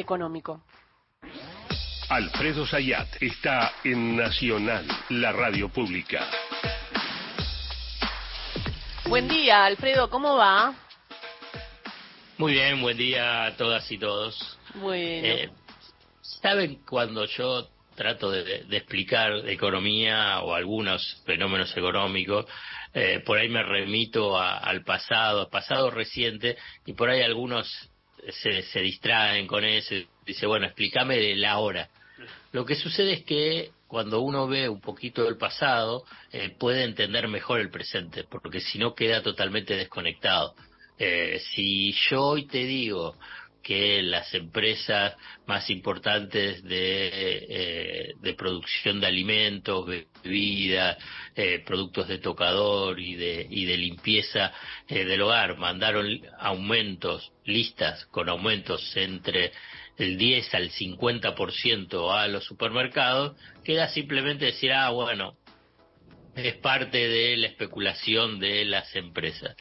económico. Alfredo Zayat está en Nacional, la radio pública. Buen día, Alfredo, ¿cómo va? Muy bien, buen día a todas y todos. Bueno. Eh, Saben cuando yo trato de, explicar economía o algunos fenómenos económicos, eh, por ahí me remito al pasado, al pasado reciente, y por ahí algunos se, se distraen con eso dice, bueno, explícame la hora. Lo que sucede es que cuando uno ve un poquito del pasado, eh, puede entender mejor el presente, porque si no queda totalmente desconectado. Eh, si yo hoy te digo que las empresas más importantes de, eh, de producción de alimentos, bebidas, eh, productos de tocador y de, y de limpieza eh, del hogar mandaron aumentos, listas con aumentos entre el 10 al 50% a los supermercados, queda simplemente decir, ah, bueno, es parte de la especulación de las empresas.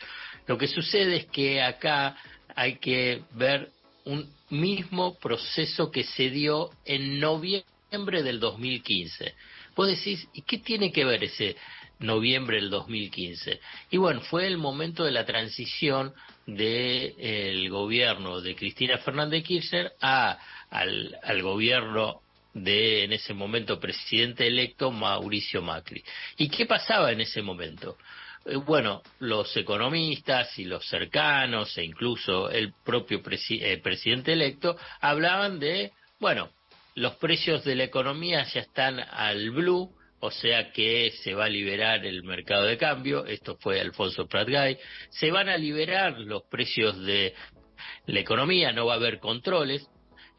Lo que sucede es que acá hay que ver un mismo proceso que se dio en noviembre del 2015. Vos decís, ¿y qué tiene que ver ese noviembre del 2015? Y bueno, fue el momento de la transición del gobierno de Cristina Fernández Kirchner a, al gobierno de en ese momento presidente electo Mauricio Macri. ¿Y qué pasaba en ese momento? Eh, bueno, los economistas y los cercanos e incluso el propio eh, presidente electo hablaban de, bueno, los precios de la economía ya están al blue, o sea que se va a liberar el mercado de cambio, esto fue Alfonso Pratgay, se van a liberar los precios de la economía, no va a haber controles,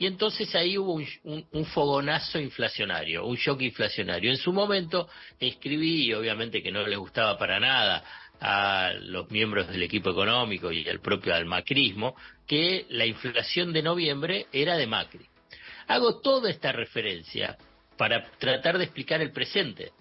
y entonces ahí hubo un, fogonazo inflacionario, un shock inflacionario. En su momento escribí, obviamente que no le gustaba para nada a los miembros del equipo económico y al propio al macrismo, que la inflación de noviembre era de Macri. Hago toda esta referencia para tratar de explicar el presente.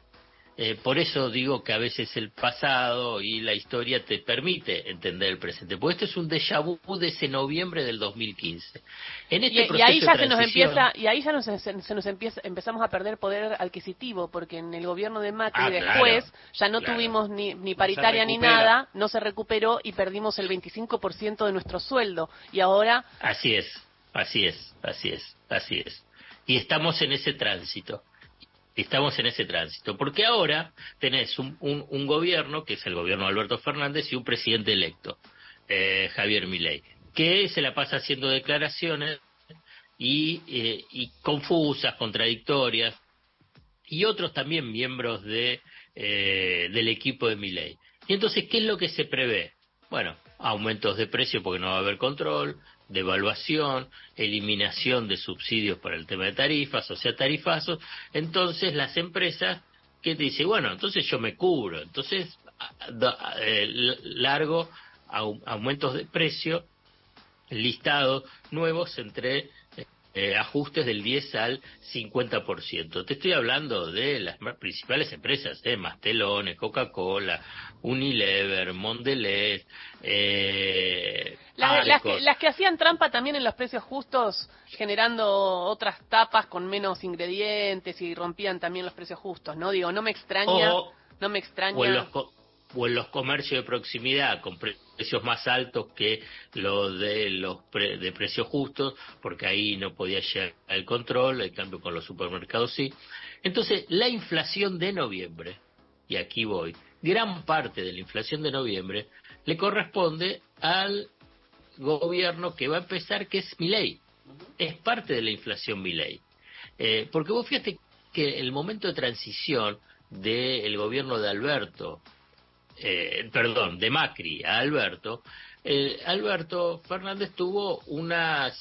Eh, por eso digo que a veces el pasado y la historia te permite entender el presente, porque esto es un déjà vu de ese noviembre del 2015. En este y, ahí ya se nos empieza, y ahí ya nos, se, nos empieza, empezamos a perder poder adquisitivo, porque en el gobierno de Macri ah, después ya no tuvimos ni, ni paritaria ni nada, no se recuperó y perdimos el 25% de nuestro sueldo. Y ahora... Así es, así es, así es, así es. Y estamos en ese tránsito estamos en ese tránsito, porque ahora tenés un, un, gobierno, que es el gobierno de Alberto Fernández, y un presidente electo, eh, Javier Milei, que se la pasa haciendo declaraciones y, eh, y confusas, contradictorias, y otros también miembros de, eh, del equipo de Milei. Y entonces, ¿qué es lo que se prevé? Bueno, aumentos de precio porque no va a haber control, devaluación, eliminación de subsidios para el tema de tarifas, o sea, tarifazos, entonces las empresas que te dicen, bueno, entonces yo me cubro, entonces eh, largo aumentos de precio listados nuevos entre eh, ajustes del 10 al 50%. Te estoy hablando de las principales empresas, eh, Mastelones, Coca-Cola, Unilever, Mondelez, eh, las, que, las, que, hacían trampa también en los precios justos, generando otras tapas con menos ingredientes y rompían también los precios justos, ¿no? Digo, no me extraña, no me extraña o en los comercios de proximidad con precios más altos que los de los de precios justos, porque ahí no podía llegar el control, en cambio con los supermercados sí. Entonces, la inflación de noviembre, y aquí voy, gran parte de la inflación de noviembre le corresponde al gobierno que va a empezar, que es mi ley. Es parte de la inflación mi ley. Eh, porque vos fíjate que el momento de transición del gobierno de Alberto eh, perdón, de Macri a Alberto, eh, Alberto Fernández tuvo una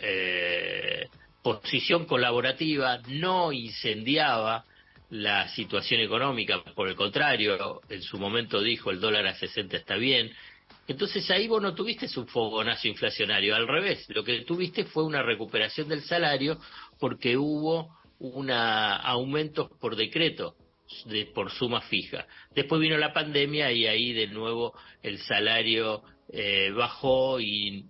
eh, posición colaborativa, no incendiaba la situación económica, por el contrario, en su momento dijo el dólar a 60 está bien. Entonces ahí vos no tuviste un fogonazo inflacionario, al revés, lo que tuviste fue una recuperación del salario porque hubo un aumento por decreto de, por suma fija. Después vino la pandemia y ahí de nuevo el salario eh, bajó y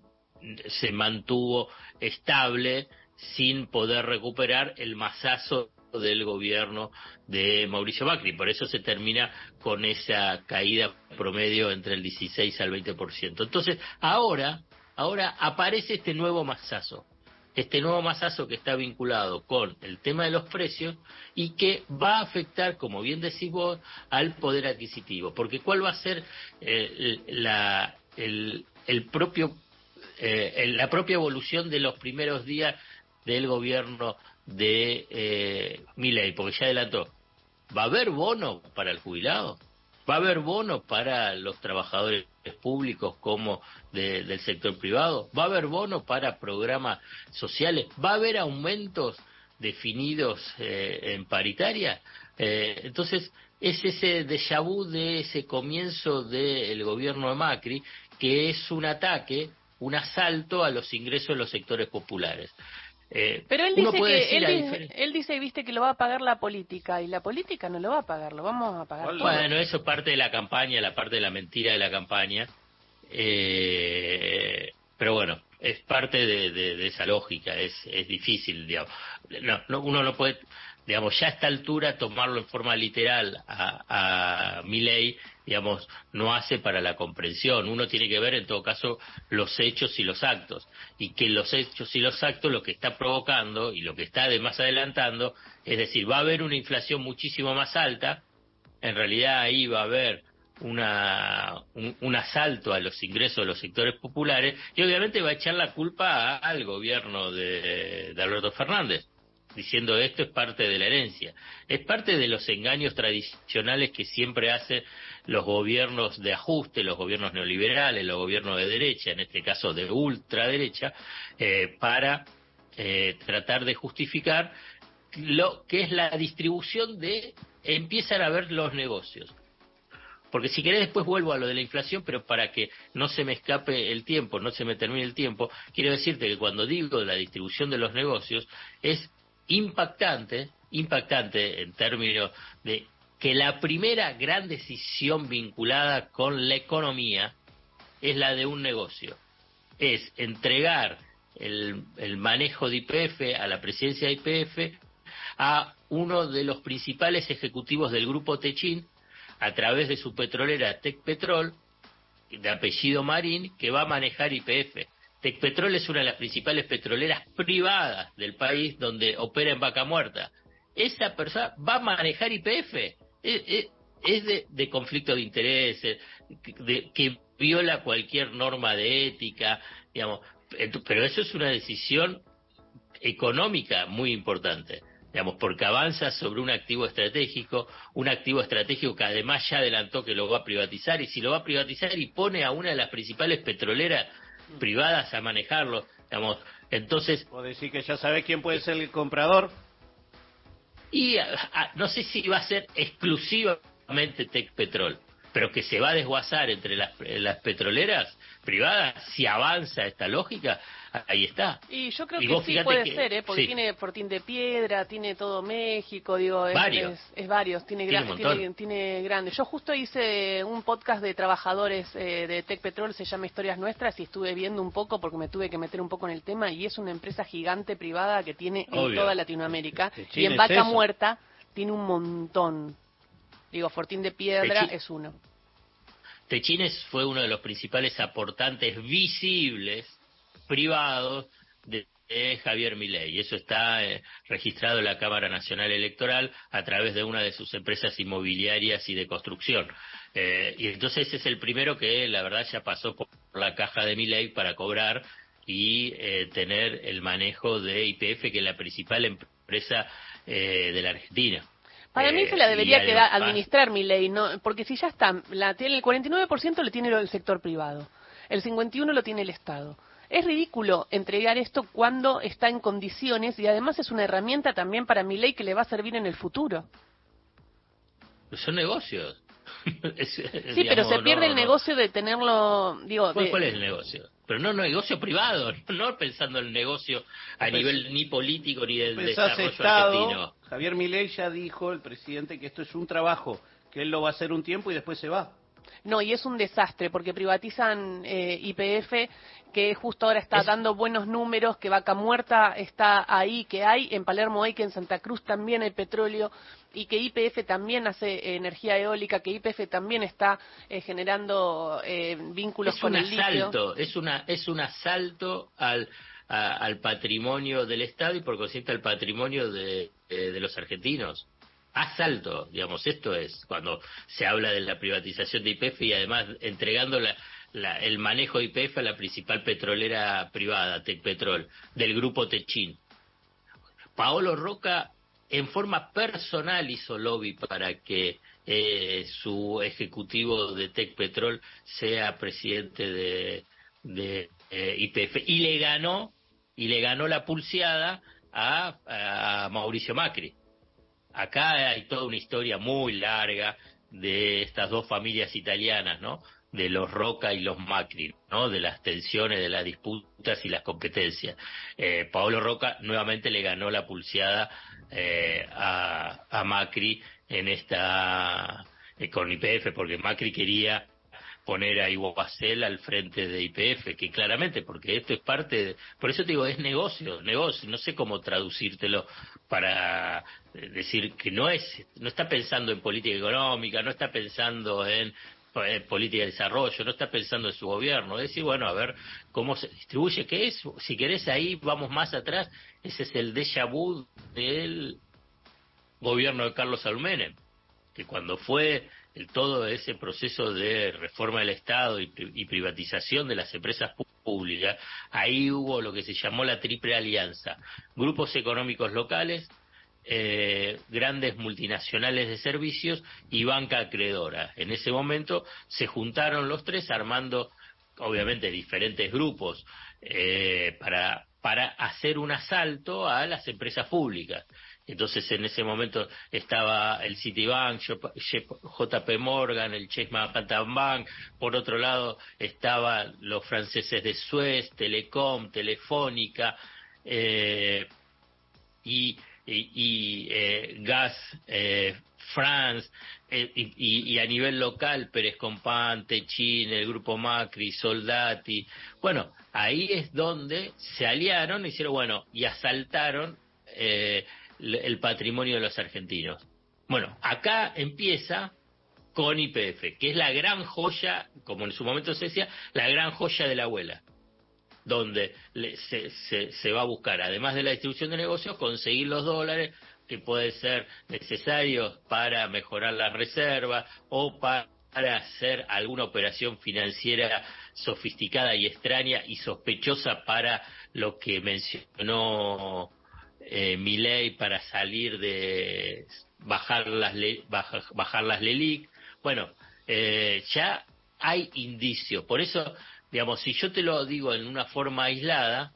se mantuvo estable sin poder recuperar el masazo del gobierno de Mauricio Macri. Por eso se termina con esa caída promedio entre el 16 al 20%. Entonces, ahora, ahora aparece este nuevo masazo. Este nuevo masazo que está vinculado con el tema de los precios y que va a afectar, como bien decís vos, al poder adquisitivo. Porque ¿cuál va a ser eh, la, el, propio, eh, la propia evolución de los primeros días del gobierno de eh, Miley, porque ya adelantó, ¿va a haber bono para el jubilado? ¿Va a haber bono para los trabajadores públicos como del sector privado? ¿Va a haber bono para programas sociales? ¿Va a haber aumentos definidos eh, en paritaria? Eh, entonces, es ese déjà vu de ese comienzo del gobierno de Macri, que es un ataque, un asalto a los ingresos de los sectores populares. Eh, Pero él dice que él, dice, viste que lo va a pagar la política y la política no lo va a pagar, lo vamos a pagar. Bueno, eso es parte de la campaña, la parte de la mentira de la campaña. Eh, pero bueno, es parte de, esa lógica, es, es difícil, digamos. no, uno no puede digamos, ya a esta altura tomarlo en forma literal a, a mi ley, digamos, no hace para la comprensión. Uno tiene que ver, en todo caso, los hechos y los actos. Y que los hechos y los actos lo que está provocando y lo que está además adelantando, es decir, va a haber una inflación muchísimo más alta, en realidad ahí va a haber una, un, asalto a los ingresos de los sectores populares y obviamente va a echar la culpa al gobierno de Alberto Fernández diciendo esto es parte de la herencia, es parte de los engaños tradicionales que siempre hacen los gobiernos de ajuste, los gobiernos neoliberales, los gobiernos de derecha, en este caso de ultraderecha, eh, para eh, tratar de justificar lo que es la distribución de empiezan a ver los negocios. Porque si querés después vuelvo a lo de la inflación, pero para que no se me escape el tiempo, no se me termine el tiempo, quiero decirte que cuando digo la distribución de los negocios es impactante, impactante en términos de que la primera gran decisión vinculada con la economía es la de un negocio. Es entregar el, manejo de IPF a la presidencia de IPF a uno de los principales ejecutivos del grupo Techin a través de su petrolera Tech Petrol, de apellido Marín, que va a manejar IPF. Tecpetrol es una de las principales petroleras privadas del país donde opera en vaca muerta. Esa persona va a manejar IPF. Es, de, conflicto de intereses, que viola cualquier norma de ética, digamos. Pero eso es una decisión económica muy importante digamos, porque avanza sobre un activo estratégico, un activo estratégico que además ya adelantó que lo va a privatizar, y si lo va a privatizar y pone a una de las principales petroleras privadas a manejarlo. Digamos. Entonces. ¿O decir que ya sabe quién puede ser el comprador? Y no sé si va a ser exclusivamente Tech Petrol, pero que se va a desguazar entre las, las petroleras privadas, si avanza esta lógica, ahí está. Y yo creo que sí puede ser, ¿eh? porque tiene Fortín de Piedra, tiene todo México, digo, es varios, es, varios tiene, tiene, tiene, grandes. Yo justo hice un podcast de trabajadores eh, de Tech Petrol, se llama Historias Nuestras, y estuve viendo un poco porque me tuve que meter un poco en el tema, y es una empresa gigante privada que tiene en toda Latinoamérica, y en Vaca Muerta tiene un montón. Digo, Fortín de Piedra es uno. Techines fue uno de los principales aportantes visibles privados de, Javier Milei. Eso está eh, registrado en la Cámara Nacional Electoral a través de una de sus empresas inmobiliarias y de construcción. Eh, y entonces es el primero que la verdad ya pasó por la caja de Milei para cobrar y eh, tener el manejo de IPF, que es la principal empresa de la Argentina. Para mí se la debería quedar administrar mi ley, ¿no? porque si ya está, la el 49% le tiene el sector privado, el 51% lo tiene el Estado. Es ridículo entregar esto cuando está en condiciones y además es una herramienta también para mi ley que le va a servir en el futuro. Son negocios. sí, pero se pierde el negocio de tenerlo, digo, ¿Cuál, es el negocio? Pero no, negocio privado, no pensando en el negocio a nivel ni político ni del desarrollo argentino. Javier Milei ya dijo, el presidente, que esto es un trabajo, que él lo va a hacer un tiempo y después se va. No, y es un desastre porque privatizan eh, IPF que justo ahora está dando buenos números, que Vaca Muerta está ahí, que hay, en Palermo hay, que en Santa Cruz también hay petróleo y que IPF también hace energía eólica, que IPF también está eh, generando eh, vínculos con el litio. Es, una, es un asalto al, al patrimonio del Estado y por consiguiente al patrimonio de, de los argentinos asalto, digamos, esto es cuando se habla de la privatización de IPF y además entregando el manejo de IPF a la principal petrolera privada, Tecpetrol, del grupo Techin. Paolo Roca en forma personal hizo lobby para que eh, su ejecutivo de Tecpetrol sea presidente de, de eh, IPF y le ganó y le ganó la pulseada a Mauricio Macri acá hay toda una historia muy larga de estas dos familias italianas, ¿no? De los Roca y los Macri, ¿no? De las tensiones, de las disputas y las competencias. Eh, Paolo Roca nuevamente le ganó la pulseada eh, a, Macri en esta eh, con IPF, porque Macri quería poner a Iguacel al frente de IPF, que claramente, porque esto es parte, de, por eso te digo, es negocio, negocio, no sé cómo traducírtelo para decir que no es, no está pensando en política económica, no está pensando en, política de desarrollo, no está pensando en su gobierno, es decir, bueno, a ver cómo se distribuye, ¿qué es? Si querés ahí, vamos más atrás, ese es el déjà vu del gobierno de Carlos Almenem, que cuando fue todo ese proceso de reforma del Estado y, privatización de las empresas públicas, ahí hubo lo que se llamó la triple alianza, grupos económicos locales, eh, grandes multinacionales de servicios y banca acreedora. En ese momento se juntaron los tres armando, obviamente, diferentes grupos eh, para, para hacer un asalto a las empresas públicas. Entonces en ese momento estaba el Citibank, JP Morgan, el Chase Manhattan Bank, por otro lado estaban los franceses de Suez, Telecom, Telefónica eh, y, eh, Gas eh, France y, a nivel local Pérez Compante, Chile, el Grupo Macri, Soldati. Bueno, ahí es donde se aliaron y hicieron, bueno, y asaltaron el patrimonio de los argentinos. Bueno, acá empieza con IPF, que es la gran joya, como en su momento se decía, la gran joya de la abuela, donde se, se, va a buscar, además de la distribución de negocios, conseguir los dólares que pueden ser necesarios para mejorar las reservas o para hacer alguna operación financiera sofisticada y extraña y sospechosa para lo que mencionó eh, mi ley para salir de bajar las, bajar, las LELIC. Bueno, eh, ya hay indicios. Por eso, digamos, si yo te lo digo en una forma aislada,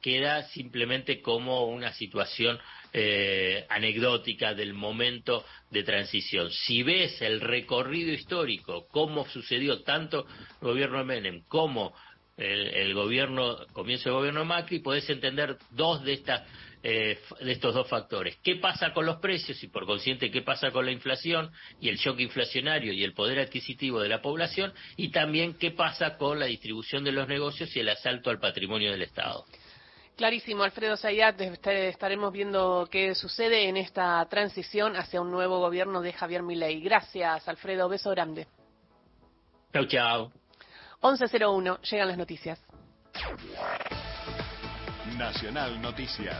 queda simplemente como una situación eh, anecdótica del momento de transición. Si ves el recorrido histórico, cómo sucedió tanto el gobierno de Menem como el, el gobierno, comienzo del gobierno de Macri, podés entender dos de estas eh, de estos dos factores. ¿Qué pasa con los precios y por consiguiente qué pasa con la inflación y el shock inflacionario y el poder adquisitivo de la población? Y también qué pasa con la distribución de los negocios y el asalto al patrimonio del Estado. Clarísimo, Alfredo Zayat, estaremos viendo qué sucede en esta transición hacia un nuevo gobierno de Javier Milei. Gracias, Alfredo, beso grande. Chau, chau. 11.01, llegan las noticias. Nacional Noticias.